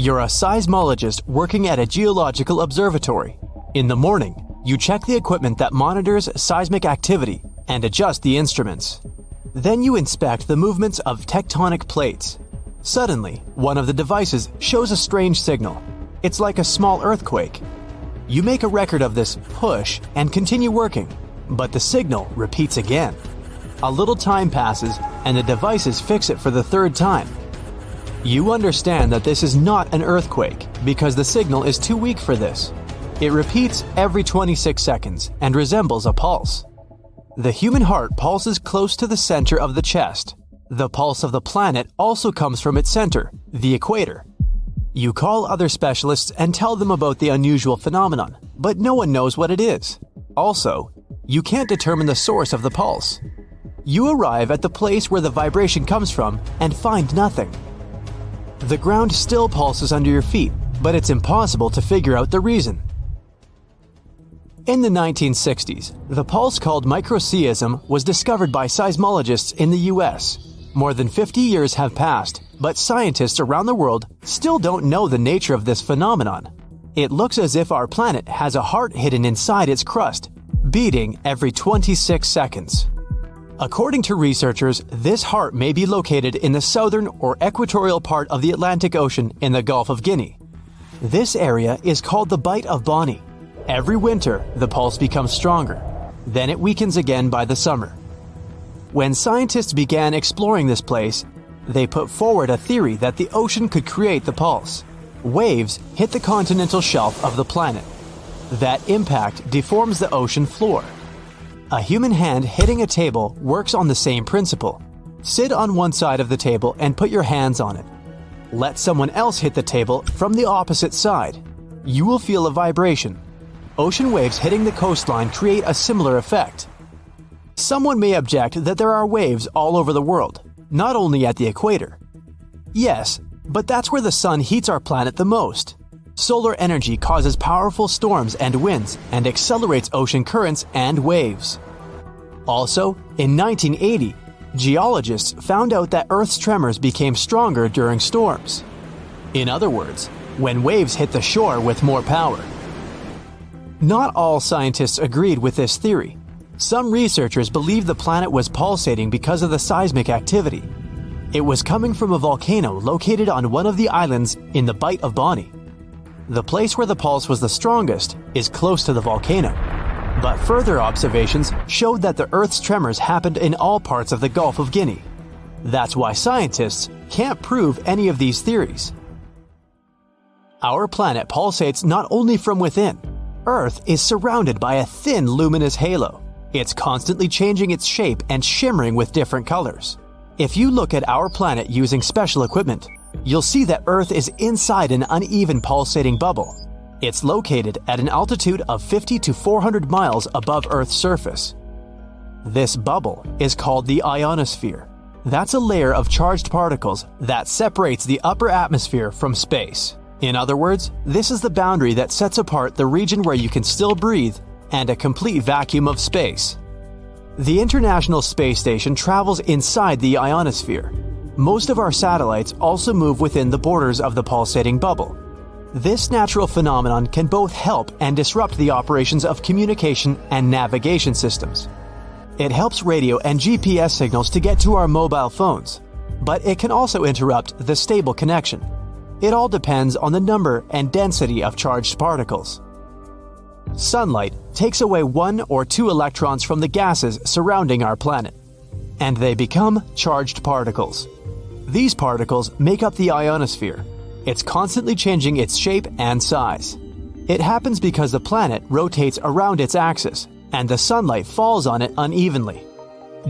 You're a seismologist working at a geological observatory. In the morning, you check the equipment that monitors seismic activity and adjust the instruments. Then you inspect the movements of tectonic plates. Suddenly, one of the devices shows a strange signal. It's like a small earthquake. You make a record of this push and continue working, but the signal repeats again. A little time passes and the devices fix it for the third time. You understand that this is not an earthquake because the signal is too weak for this. It repeats every 26 seconds and resembles a pulse. The human heart pulses close to the center of the chest. The pulse of the planet also comes from its center, the equator. You call other specialists and tell them about the unusual phenomenon, but no one knows what it is. Also, you can't determine the source of the pulse. You arrive at the place where the vibration comes from and find nothing. The ground still pulses under your feet, but it's impossible to figure out the reason. In the 1960s, the pulse called microseism was discovered by seismologists in the US. More than 50 years have passed, but scientists around the world still don't know the nature of this phenomenon. It looks as if our planet has a heart hidden inside its crust, beating every 26 seconds. According to researchers, this heart may be located in the southern or equatorial part of the Atlantic Ocean in the Gulf of Guinea. This area is called the Bight of Bonny. Every winter, the pulse becomes stronger. Then it weakens again by the summer. When scientists began exploring this place, they put forward a theory that the ocean could create the pulse. Waves hit the continental shelf of the planet. That impact deforms the ocean floor. A human hand hitting a table works on the same principle. Sit on one side of the table and put your hands on it. Let someone else hit the table from the opposite side. You will feel a vibration. Ocean waves hitting the coastline create a similar effect. Someone may object that there are waves all over the world, not only at the equator. Yes, but that's where the sun heats our planet the most. Solar energy causes powerful storms and winds and accelerates ocean currents and waves. Also, in 1980, geologists found out that Earth's tremors became stronger during storms. In other words, when waves hit the shore with more power. Not all scientists agreed with this theory. Some researchers believed the planet was pulsating because of the seismic activity. It was coming from a volcano located on one of the islands in the Bight of Bonny. The place where the pulse was the strongest is close to the volcano. But further observations showed that the Earth's tremors happened in all parts of the Gulf of Guinea. That's why scientists can't prove any of these theories. Our planet pulsates not only from within, Earth is surrounded by a thin luminous halo. It's constantly changing its shape and shimmering with different colors. If you look at our planet using special equipment, you'll see that Earth is inside an uneven pulsating bubble. It's located at an altitude of 50 to 400 miles above Earth's surface. This bubble is called the ionosphere. That's a layer of charged particles that separates the upper atmosphere from space. In other words, this is the boundary that sets apart the region where you can still breathe and a complete vacuum of space. The International Space Station travels inside the ionosphere, most of our satellites also move within the borders of the pulsating bubble. This natural phenomenon can both help and disrupt the operations of communication and navigation systems. It helps radio and GPS signals to get to our mobile phones, but it can also interrupt the stable connection. It all depends on the number and density of charged particles. Sunlight takes away one or two electrons from the gases surrounding our planet, and they become charged particles. These particles make up the ionosphere. It's constantly changing its shape and size. It happens because the planet rotates around its axis, and the sunlight falls on it unevenly.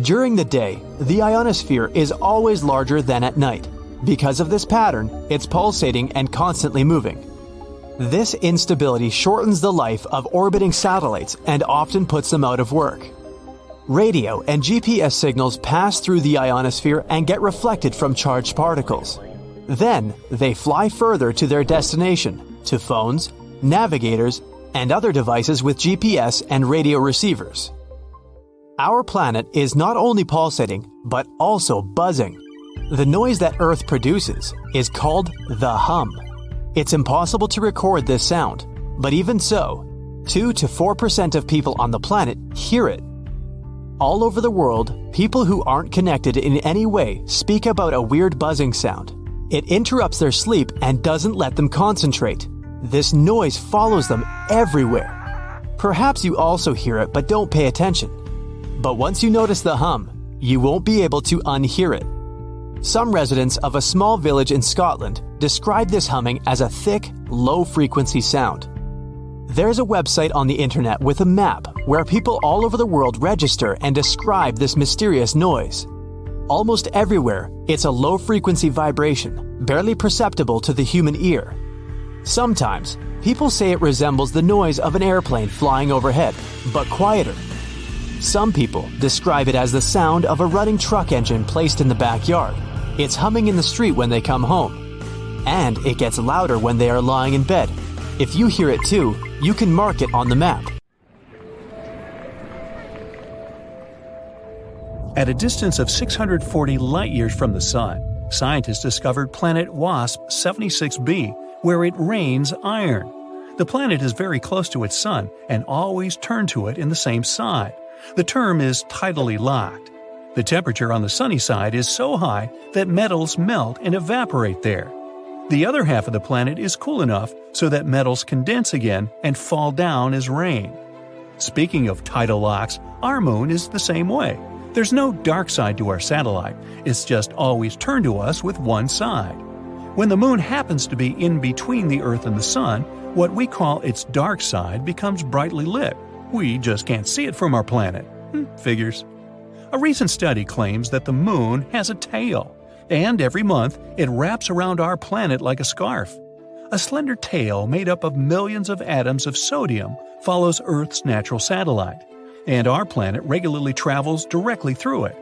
During the day, the ionosphere is always larger than at night. Because of this pattern, it's pulsating and constantly moving. This instability shortens the life of orbiting satellites and often puts them out of work. Radio and GPS signals pass through the ionosphere and get reflected from charged particles. Then, they fly further to their destination, to phones, navigators, and other devices with GPS and radio receivers. Our planet is not only pulsating, but also buzzing. The noise that Earth produces is called the hum. It's impossible to record this sound, but even so, 2 to 4% of people on the planet hear it. All over the world, people who aren't connected in any way speak about a weird buzzing sound. It interrupts their sleep and doesn't let them concentrate. This noise follows them everywhere. Perhaps you also hear it but don't pay attention. But once you notice the hum, you won't be able to unhear it. Some residents of a small village in Scotland describe this humming as a thick, low frequency sound. There's a website on the internet with a map where people all over the world register and describe this mysterious noise. Almost everywhere, it's a low frequency vibration, barely perceptible to the human ear. Sometimes, people say it resembles the noise of an airplane flying overhead, but quieter. Some people describe it as the sound of a running truck engine placed in the backyard. It's humming in the street when they come home. And it gets louder when they are lying in bed. If you hear it too, you can mark it on the map. At a distance of 640 light years from the Sun, scientists discovered planet WASP 76b, where it rains iron. The planet is very close to its Sun and always turned to it in the same side. The term is tidally locked. The temperature on the sunny side is so high that metals melt and evaporate there. The other half of the planet is cool enough so that metals condense again and fall down as rain. Speaking of tidal locks, our moon is the same way. There's no dark side to our satellite, it's just always turned to us with one side. When the moon happens to be in between the Earth and the Sun, what we call its dark side becomes brightly lit. We just can't see it from our planet. Hmm, figures. A recent study claims that the moon has a tail, and every month it wraps around our planet like a scarf. A slender tail made up of millions of atoms of sodium follows Earth's natural satellite, and our planet regularly travels directly through it.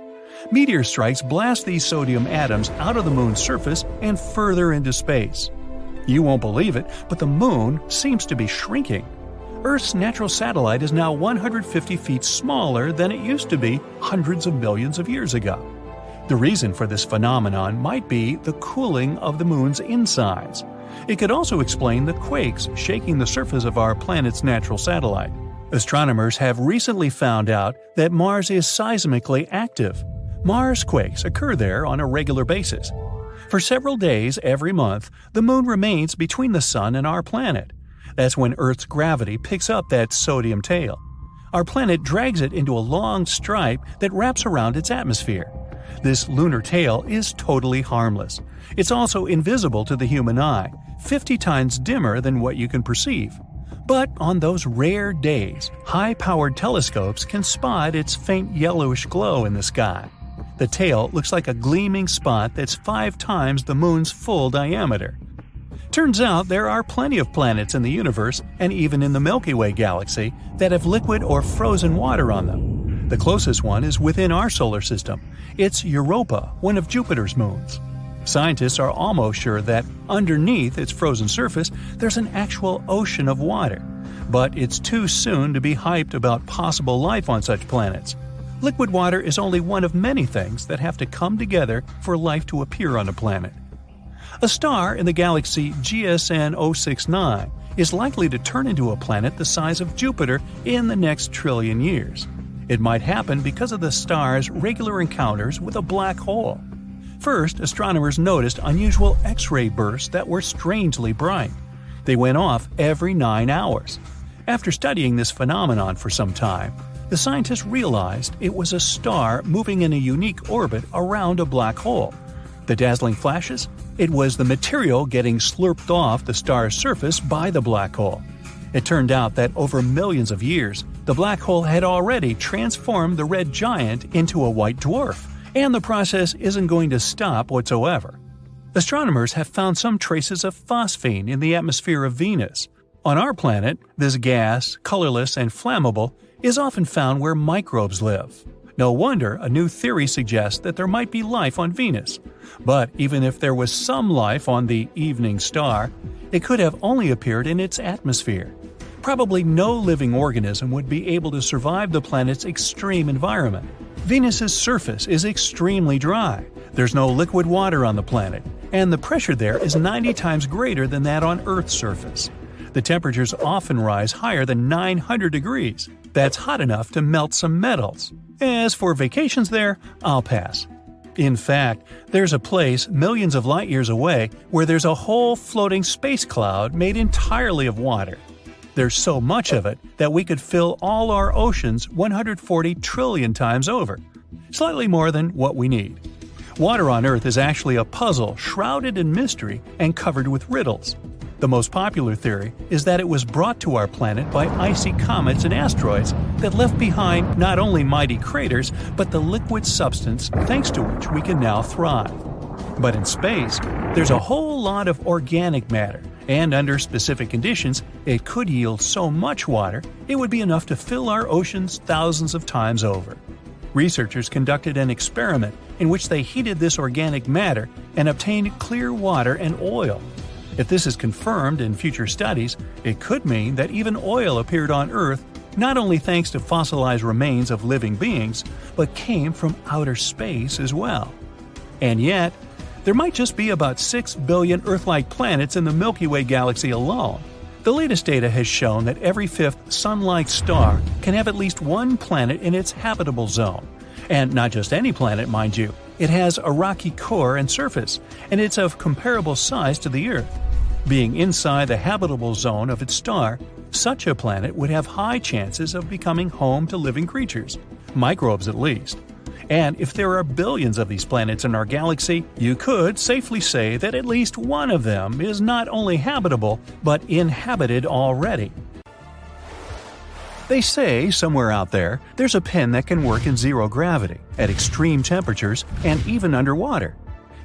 Meteor strikes blast these sodium atoms out of the moon's surface and further into space. You won't believe it, but the moon seems to be shrinking. Earth's natural satellite is now 150 feet smaller than it used to be hundreds of millions of years ago. The reason for this phenomenon might be the cooling of the moon's insides. It could also explain the quakes shaking the surface of our planet's natural satellite. Astronomers have recently found out that Mars is seismically active. Mars quakes occur there on a regular basis. For several days every month, the moon remains between the sun and our planet. That's when Earth's gravity picks up that sodium tail. Our planet drags it into a long stripe that wraps around its atmosphere. This lunar tail is totally harmless. It's also invisible to the human eye, 50 times dimmer than what you can perceive. But on those rare days, high powered telescopes can spot its faint yellowish glow in the sky. The tail looks like a gleaming spot that's five times the moon's full diameter. Turns out there are plenty of planets in the universe, and even in the Milky Way galaxy, that have liquid or frozen water on them. The closest one is within our solar system. It's Europa, one of Jupiter's moons. Scientists are almost sure that underneath its frozen surface there's an actual ocean of water. But it's too soon to be hyped about possible life on such planets. Liquid water is only one of many things that have to come together for life to appear on a planet. A star in the galaxy GSN 069 is likely to turn into a planet the size of Jupiter in the next trillion years. It might happen because of the star's regular encounters with a black hole. First, astronomers noticed unusual X ray bursts that were strangely bright. They went off every nine hours. After studying this phenomenon for some time, the scientists realized it was a star moving in a unique orbit around a black hole. The dazzling flashes it was the material getting slurped off the star's surface by the black hole. It turned out that over millions of years, the black hole had already transformed the red giant into a white dwarf, and the process isn't going to stop whatsoever. Astronomers have found some traces of phosphine in the atmosphere of Venus. On our planet, this gas, colorless and flammable, is often found where microbes live. No wonder a new theory suggests that there might be life on Venus. But even if there was some life on the evening star, it could have only appeared in its atmosphere. Probably no living organism would be able to survive the planet's extreme environment. Venus's surface is extremely dry. There's no liquid water on the planet, and the pressure there is 90 times greater than that on Earth's surface. The temperatures often rise higher than 900 degrees. That's hot enough to melt some metals. As for vacations there, I'll pass. In fact, there's a place millions of light years away where there's a whole floating space cloud made entirely of water. There's so much of it that we could fill all our oceans 140 trillion times over, slightly more than what we need. Water on Earth is actually a puzzle shrouded in mystery and covered with riddles. The most popular theory is that it was brought to our planet by icy comets and asteroids that left behind not only mighty craters, but the liquid substance thanks to which we can now thrive. But in space, there's a whole lot of organic matter, and under specific conditions, it could yield so much water it would be enough to fill our oceans thousands of times over. Researchers conducted an experiment in which they heated this organic matter and obtained clear water and oil if this is confirmed in future studies, it could mean that even oil appeared on Earth not only thanks to fossilized remains of living beings, but came from outer space as well. And yet, there might just be about 6 billion Earth like planets in the Milky Way galaxy alone. The latest data has shown that every fifth Sun like star can have at least one planet in its habitable zone. And not just any planet, mind you, it has a rocky core and surface, and it's of comparable size to the Earth. Being inside the habitable zone of its star, such a planet would have high chances of becoming home to living creatures, microbes at least. And if there are billions of these planets in our galaxy, you could safely say that at least one of them is not only habitable, but inhabited already. They say, somewhere out there, there's a pen that can work in zero gravity, at extreme temperatures, and even underwater.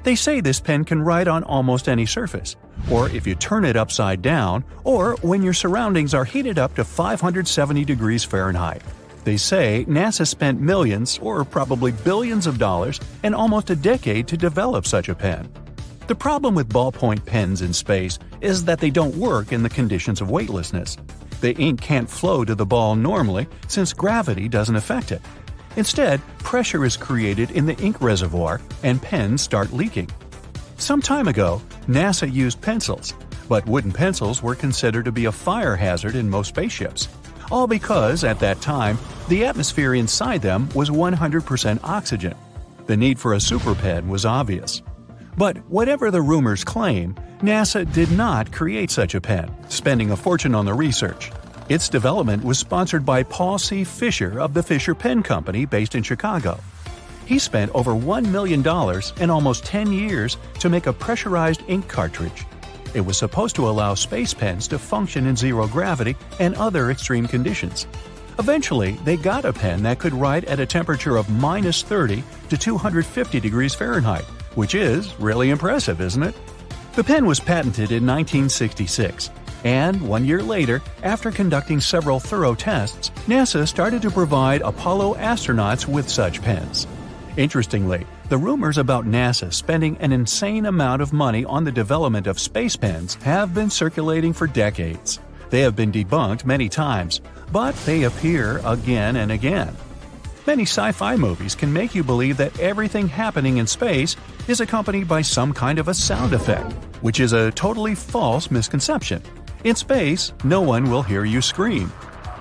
They say this pen can write on almost any surface, or if you turn it upside down, or when your surroundings are heated up to 570 degrees Fahrenheit. They say NASA spent millions, or probably billions of dollars, and almost a decade to develop such a pen. The problem with ballpoint pens in space is that they don't work in the conditions of weightlessness. The ink can't flow to the ball normally since gravity doesn't affect it. Instead, pressure is created in the ink reservoir and pens start leaking. Some time ago, NASA used pencils, but wooden pencils were considered to be a fire hazard in most spaceships. All because, at that time, the atmosphere inside them was 100% oxygen. The need for a super pen was obvious. But whatever the rumors claim, NASA did not create such a pen, spending a fortune on the research. Its development was sponsored by Paul C. Fisher of the Fisher Pen Company based in Chicago. He spent over $1 million and almost 10 years to make a pressurized ink cartridge. It was supposed to allow space pens to function in zero gravity and other extreme conditions. Eventually, they got a pen that could write at a temperature of minus 30 to 250 degrees Fahrenheit, which is really impressive, isn't it? The pen was patented in 1966 and one year later, after conducting several thorough tests, NASA started to provide Apollo astronauts with such pens. Interestingly, the rumors about NASA spending an insane amount of money on the development of space pens have been circulating for decades. They have been debunked many times, but they appear again and again. Many sci fi movies can make you believe that everything happening in space is accompanied by some kind of a sound effect, which is a totally false misconception. In space, no one will hear you scream.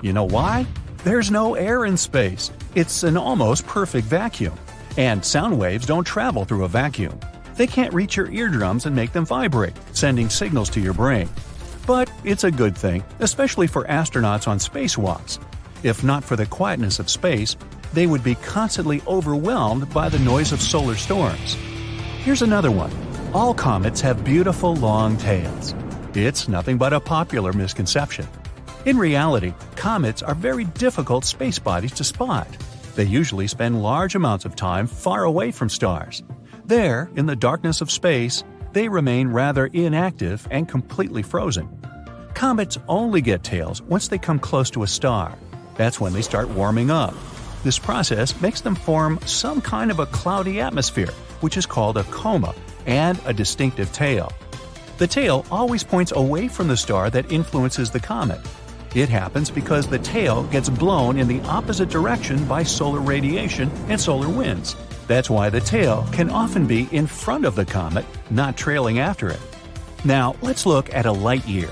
You know why? There's no air in space. It's an almost perfect vacuum. And sound waves don't travel through a vacuum. They can't reach your eardrums and make them vibrate, sending signals to your brain. But it's a good thing, especially for astronauts on spacewalks. If not for the quietness of space, they would be constantly overwhelmed by the noise of solar storms. Here's another one all comets have beautiful long tails. It's nothing but a popular misconception. In reality, comets are very difficult space bodies to spot. They usually spend large amounts of time far away from stars. There, in the darkness of space, they remain rather inactive and completely frozen. Comets only get tails once they come close to a star. That's when they start warming up. This process makes them form some kind of a cloudy atmosphere, which is called a coma, and a distinctive tail. The tail always points away from the star that influences the comet. It happens because the tail gets blown in the opposite direction by solar radiation and solar winds. That's why the tail can often be in front of the comet, not trailing after it. Now, let's look at a light year.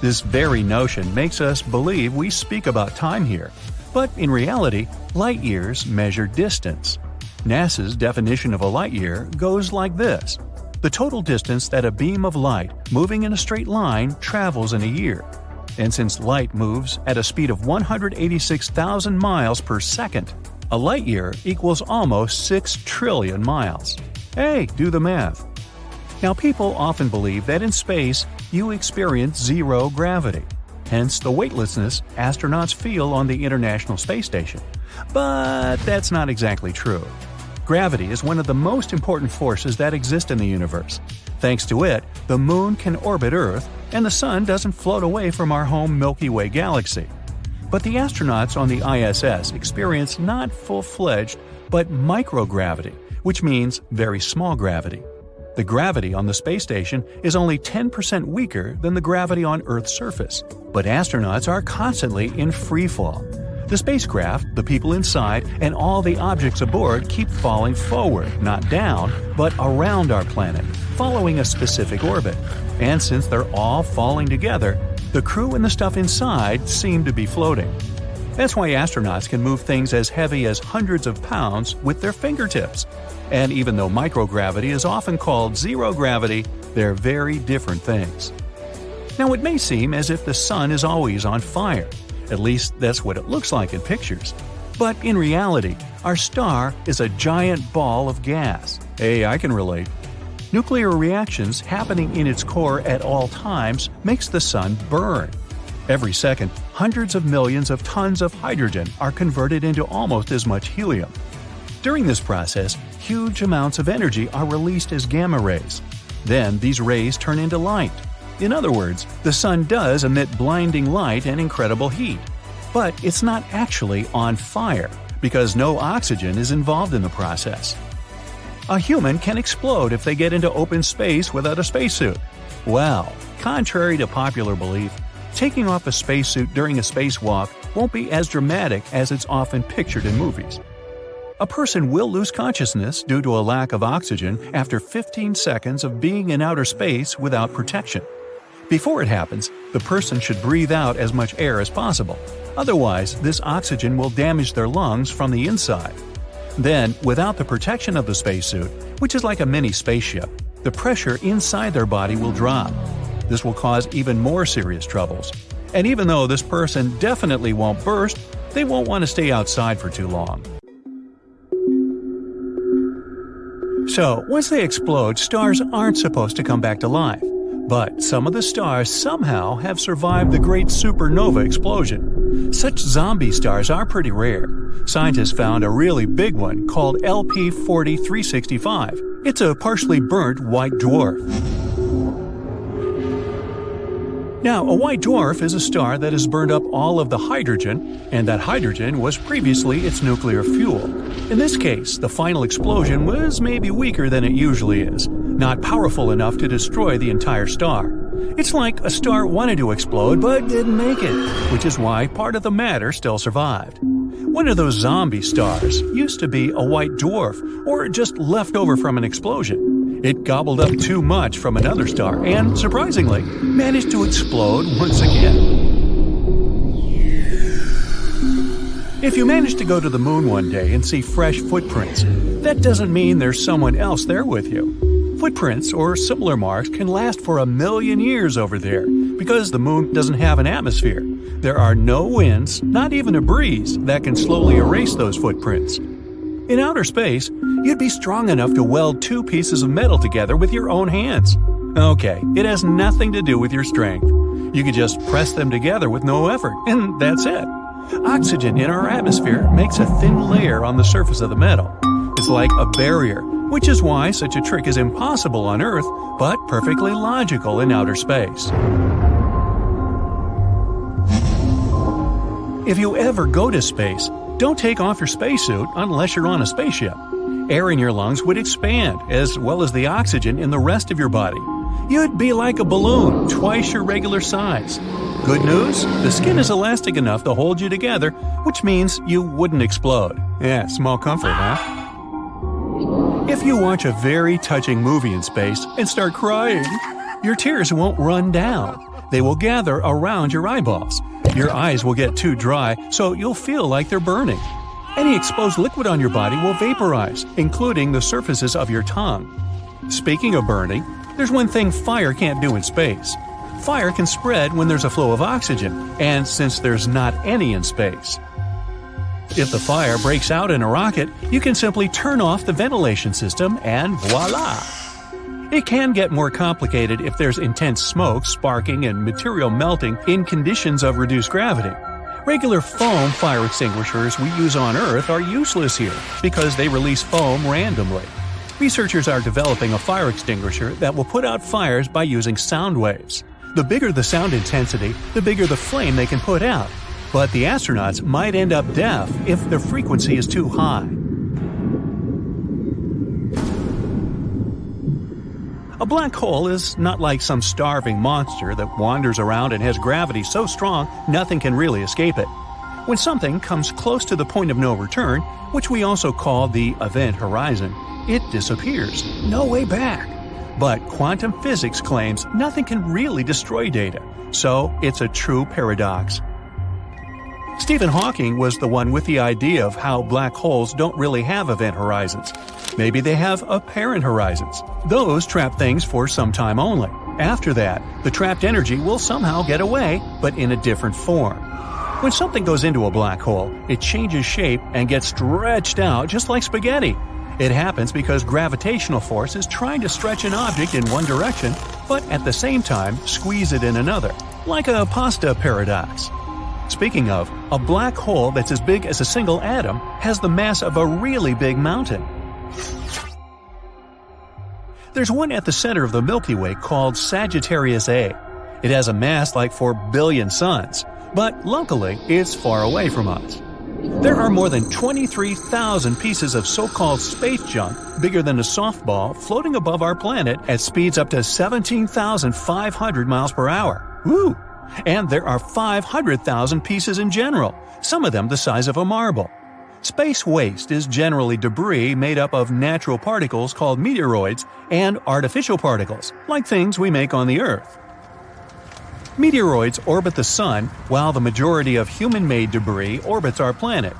This very notion makes us believe we speak about time here, but in reality, light years measure distance. NASA's definition of a light year goes like this the total distance that a beam of light moving in a straight line travels in a year. And since light moves at a speed of 186,000 miles per second, a light year equals almost 6 trillion miles. Hey, do the math. Now, people often believe that in space you experience zero gravity, hence the weightlessness astronauts feel on the International Space Station. But that's not exactly true. Gravity is one of the most important forces that exist in the universe. Thanks to it, the Moon can orbit Earth, and the Sun doesn't float away from our home Milky Way galaxy. But the astronauts on the ISS experience not full fledged, but microgravity, which means very small gravity. The gravity on the space station is only 10% weaker than the gravity on Earth's surface, but astronauts are constantly in free fall. The spacecraft, the people inside, and all the objects aboard keep falling forward, not down, but around our planet, following a specific orbit. And since they're all falling together, the crew and the stuff inside seem to be floating. That's why astronauts can move things as heavy as hundreds of pounds with their fingertips. And even though microgravity is often called zero gravity, they're very different things. Now, it may seem as if the sun is always on fire. At least that's what it looks like in pictures. But in reality, our star is a giant ball of gas. Hey, I can relate. Nuclear reactions happening in its core at all times makes the sun burn. Every second, hundreds of millions of tons of hydrogen are converted into almost as much helium. During this process, huge amounts of energy are released as gamma rays. Then these rays turn into light. In other words, the sun does emit blinding light and incredible heat. But it's not actually on fire, because no oxygen is involved in the process. A human can explode if they get into open space without a spacesuit. Well, contrary to popular belief, taking off a spacesuit during a spacewalk won't be as dramatic as it's often pictured in movies. A person will lose consciousness due to a lack of oxygen after 15 seconds of being in outer space without protection. Before it happens, the person should breathe out as much air as possible. Otherwise, this oxygen will damage their lungs from the inside. Then, without the protection of the spacesuit, which is like a mini spaceship, the pressure inside their body will drop. This will cause even more serious troubles. And even though this person definitely won't burst, they won't want to stay outside for too long. So, once they explode, stars aren't supposed to come back to life. But some of the stars somehow have survived the great supernova explosion. Such zombie stars are pretty rare. Scientists found a really big one called LP 4365. It's a partially burnt white dwarf. Now, a white dwarf is a star that has burned up all of the hydrogen, and that hydrogen was previously its nuclear fuel. In this case, the final explosion was maybe weaker than it usually is, not powerful enough to destroy the entire star. It's like a star wanted to explode but didn't make it, which is why part of the matter still survived. One of those zombie stars used to be a white dwarf, or just left over from an explosion. It gobbled up too much from another star and, surprisingly, managed to explode once again. If you manage to go to the moon one day and see fresh footprints, that doesn't mean there's someone else there with you. Footprints or similar marks can last for a million years over there because the moon doesn't have an atmosphere. There are no winds, not even a breeze, that can slowly erase those footprints. In outer space, you'd be strong enough to weld two pieces of metal together with your own hands. Okay, it has nothing to do with your strength. You could just press them together with no effort, and that's it. Oxygen in our atmosphere makes a thin layer on the surface of the metal. It's like a barrier, which is why such a trick is impossible on Earth, but perfectly logical in outer space. If you ever go to space, don't take off your spacesuit unless you're on a spaceship. Air in your lungs would expand, as well as the oxygen in the rest of your body. you'd be like a balloon, twice your regular size. Good news? The skin is elastic enough to hold you together, which means you wouldn't explode. Yeah, small comfort, huh? If you watch a very touching movie in space and start crying, your tears won't run down. They will gather around your eyeballs. Your eyes will get too dry, so you'll feel like they're burning. Any exposed liquid on your body will vaporize, including the surfaces of your tongue. Speaking of burning, there's one thing fire can't do in space. Fire can spread when there's a flow of oxygen, and since there's not any in space. If the fire breaks out in a rocket, you can simply turn off the ventilation system and voila! It can get more complicated if there's intense smoke, sparking, and material melting in conditions of reduced gravity. Regular foam fire extinguishers we use on Earth are useless here because they release foam randomly. Researchers are developing a fire extinguisher that will put out fires by using sound waves. The bigger the sound intensity, the bigger the flame they can put out, but the astronauts might end up deaf if the frequency is too high. A black hole is not like some starving monster that wanders around and has gravity so strong nothing can really escape it. When something comes close to the point of no return, which we also call the event horizon, it disappears. No way back. But quantum physics claims nothing can really destroy data, so it's a true paradox. Stephen Hawking was the one with the idea of how black holes don't really have event horizons. Maybe they have apparent horizons. Those trap things for some time only. After that, the trapped energy will somehow get away, but in a different form. When something goes into a black hole, it changes shape and gets stretched out just like spaghetti. It happens because gravitational force is trying to stretch an object in one direction, but at the same time squeeze it in another, like a pasta paradox. Speaking of, a black hole that's as big as a single atom has the mass of a really big mountain. There's one at the center of the Milky Way called Sagittarius A. It has a mass like 4 billion suns, but luckily, it's far away from us. There are more than 23,000 pieces of so called space junk bigger than a softball floating above our planet at speeds up to 17,500 miles per hour. Woo! And there are 500,000 pieces in general, some of them the size of a marble. Space waste is generally debris made up of natural particles called meteoroids and artificial particles, like things we make on the Earth. Meteoroids orbit the Sun, while the majority of human made debris orbits our planet.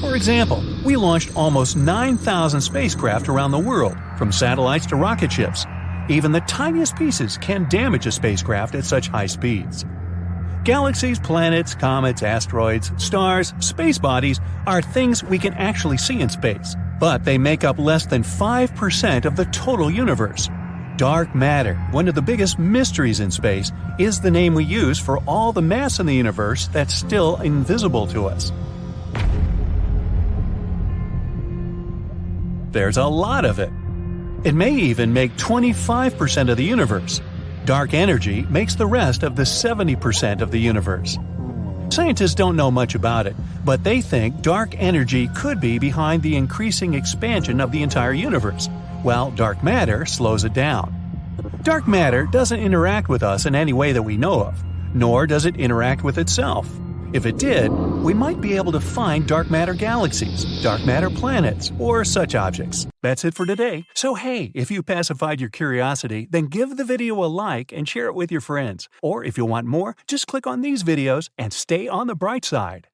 For example, we launched almost 9,000 spacecraft around the world, from satellites to rocket ships, even the tiniest pieces can damage a spacecraft at such high speeds. Galaxies, planets, comets, asteroids, stars, space bodies are things we can actually see in space, but they make up less than 5% of the total universe. Dark matter, one of the biggest mysteries in space, is the name we use for all the mass in the universe that's still invisible to us. There's a lot of it. It may even make 25% of the universe. Dark energy makes the rest of the 70% of the universe. Scientists don't know much about it, but they think dark energy could be behind the increasing expansion of the entire universe, while dark matter slows it down. Dark matter doesn't interact with us in any way that we know of, nor does it interact with itself. If it did, we might be able to find dark matter galaxies, dark matter planets, or such objects. That's it for today. So hey, if you pacified your curiosity, then give the video a like and share it with your friends. Or if you want more, just click on these videos and stay on the bright side.